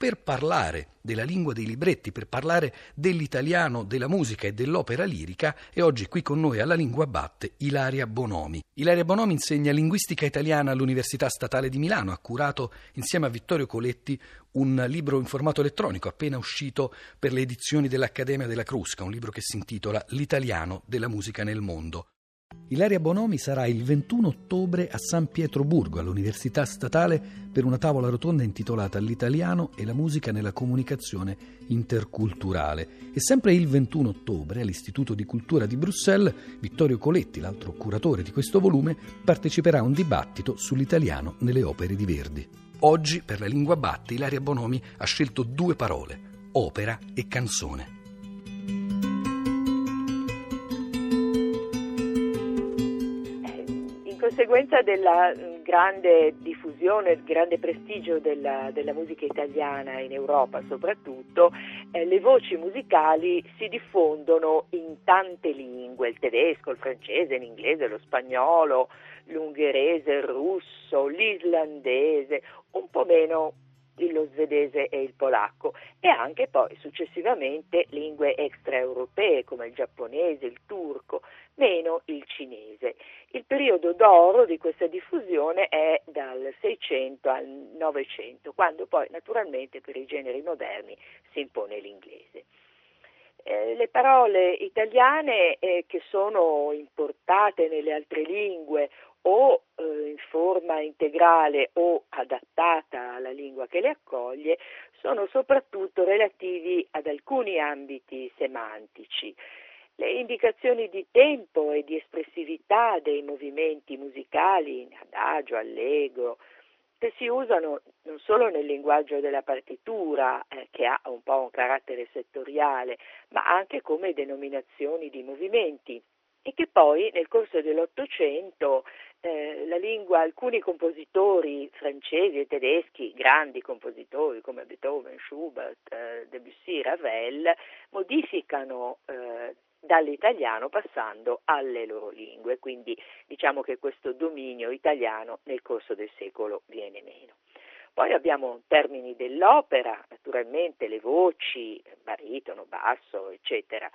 per parlare della lingua dei libretti, per parlare dell'italiano, della musica e dell'opera lirica, è oggi qui con noi alla Lingua Batte Ilaria Bonomi. Ilaria Bonomi insegna linguistica italiana all'Università Statale di Milano, ha curato insieme a Vittorio Coletti un libro in formato elettronico appena uscito per le edizioni dell'Accademia della Crusca, un libro che si intitola L'italiano della musica nel mondo. Ilaria Bonomi sarà il 21 ottobre a San Pietroburgo, all'Università Statale, per una tavola rotonda intitolata L'italiano e la musica nella comunicazione interculturale. E sempre il 21 ottobre, all'Istituto di Cultura di Bruxelles, Vittorio Coletti, l'altro curatore di questo volume, parteciperà a un dibattito sull'italiano nelle opere di Verdi. Oggi, per la lingua batte, Ilaria Bonomi ha scelto due parole, opera e canzone. Conseguenza della mm, grande diffusione, il grande prestigio della, della, musica italiana in Europa soprattutto, eh, le voci musicali si diffondono in tante lingue, il tedesco, il francese, l'inglese, lo spagnolo, l'ungherese, il russo, l'islandese, un po' meno lo svedese e il polacco e anche poi successivamente lingue extraeuropee come il giapponese, il turco, meno il cinese. Periodo d'oro di questa diffusione è dal 600 al 900, quando poi naturalmente per i generi moderni si impone l'inglese. Eh, le parole italiane eh, che sono importate nelle altre lingue o eh, in forma integrale o adattata alla lingua che le accoglie sono soprattutto relativi ad alcuni ambiti semantici. Le indicazioni di tempo e di espressività dei movimenti musicali, adagio, allegro, che si usano non solo nel linguaggio della partitura, eh, che ha un po' un carattere settoriale, ma anche come denominazioni di movimenti. E che poi nel corso dell'Ottocento eh, la lingua, alcuni compositori francesi e tedeschi, grandi compositori come Beethoven, Schubert, eh, Debussy, Ravel, modificano eh, dall'italiano passando alle loro lingue, quindi diciamo che questo dominio italiano nel corso del secolo viene meno. Poi abbiamo termini dell'opera, naturalmente le voci, baritono, basso, eccetera,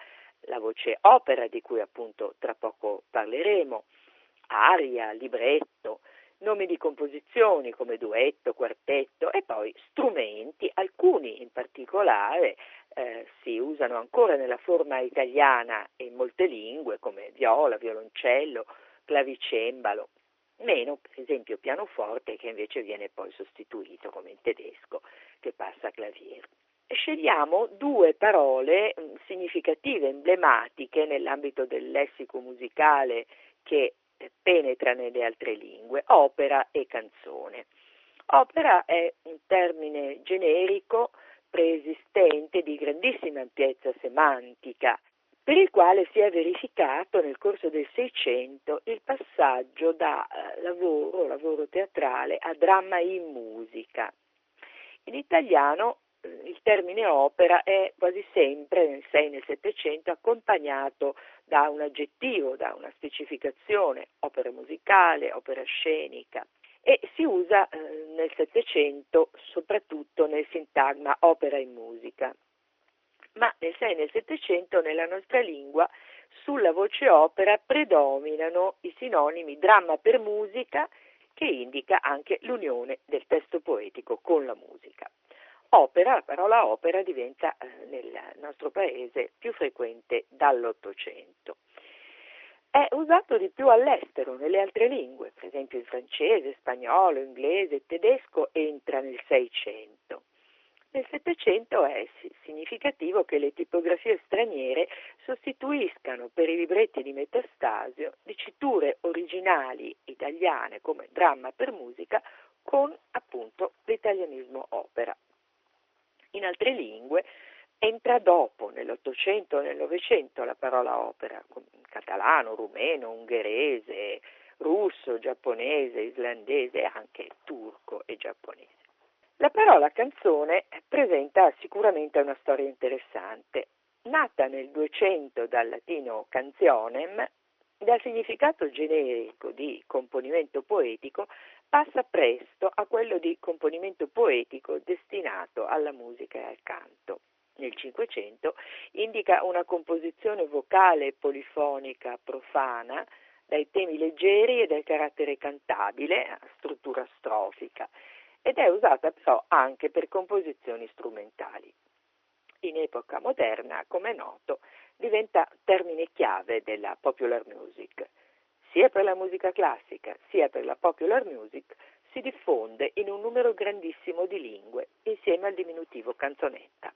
la voce opera di cui appunto tra poco parleremo, aria, libretto, nomi di composizioni come duetto, quartetto e poi strumenti, alcuni in particolare eh, si usano ancora nella forma italiana in molte lingue come viola, violoncello, clavicembalo, meno per esempio pianoforte che invece viene poi sostituito come in tedesco che passa a clavier. Scegliamo due parole mm, significative, emblematiche nell'ambito del lessico musicale che penetra nelle altre lingue, opera e canzone. Opera è un termine generico preesistente di grandissima ampiezza semantica, per il quale si è verificato nel corso del Seicento il passaggio da eh, lavoro, lavoro teatrale, a dramma in musica. In italiano il termine opera è quasi sempre nel 6 e nel 700 accompagnato da un aggettivo, da una specificazione, opera musicale, opera scenica e si usa eh, nel Settecento soprattutto nel sintagma opera in musica. Ma nel 6 e nel Settecento nella nostra lingua sulla voce opera predominano i sinonimi dramma per musica che indica anche l'unione del testo poetico con la musica. Opera, la parola opera diventa eh, nel nostro paese più frequente dall'Ottocento. È usato di più all'estero, nelle altre lingue, esempio il francese, spagnolo, inglese, tedesco entra nel Seicento. Nel Settecento è significativo che le tipografie straniere sostituiscano per i libretti di Metastasio diciture originali italiane come dramma per musica con appunto l'italianismo opera in altre lingue entra dopo, nell'Ottocento e nel Novecento, la parola opera, catalano, rumeno, ungherese, russo, giapponese, islandese e anche turco e giapponese. La parola canzone presenta sicuramente una storia interessante. Nata nel 200 dal latino canzionem, dal significato generico di componimento poetico, passa presto a quello di componimento poetico destinato alla musica e al canto. Nel Cinquecento indica una composizione vocale polifonica profana dai temi leggeri e dal carattere cantabile a struttura strofica ed è usata però anche per composizioni strumentali. In epoca moderna, come è noto, diventa termine chiave della popular music. Sia per la musica classica sia per la popular music si diffonde in un numero grandissimo di lingue insieme al diminutivo canzonetta.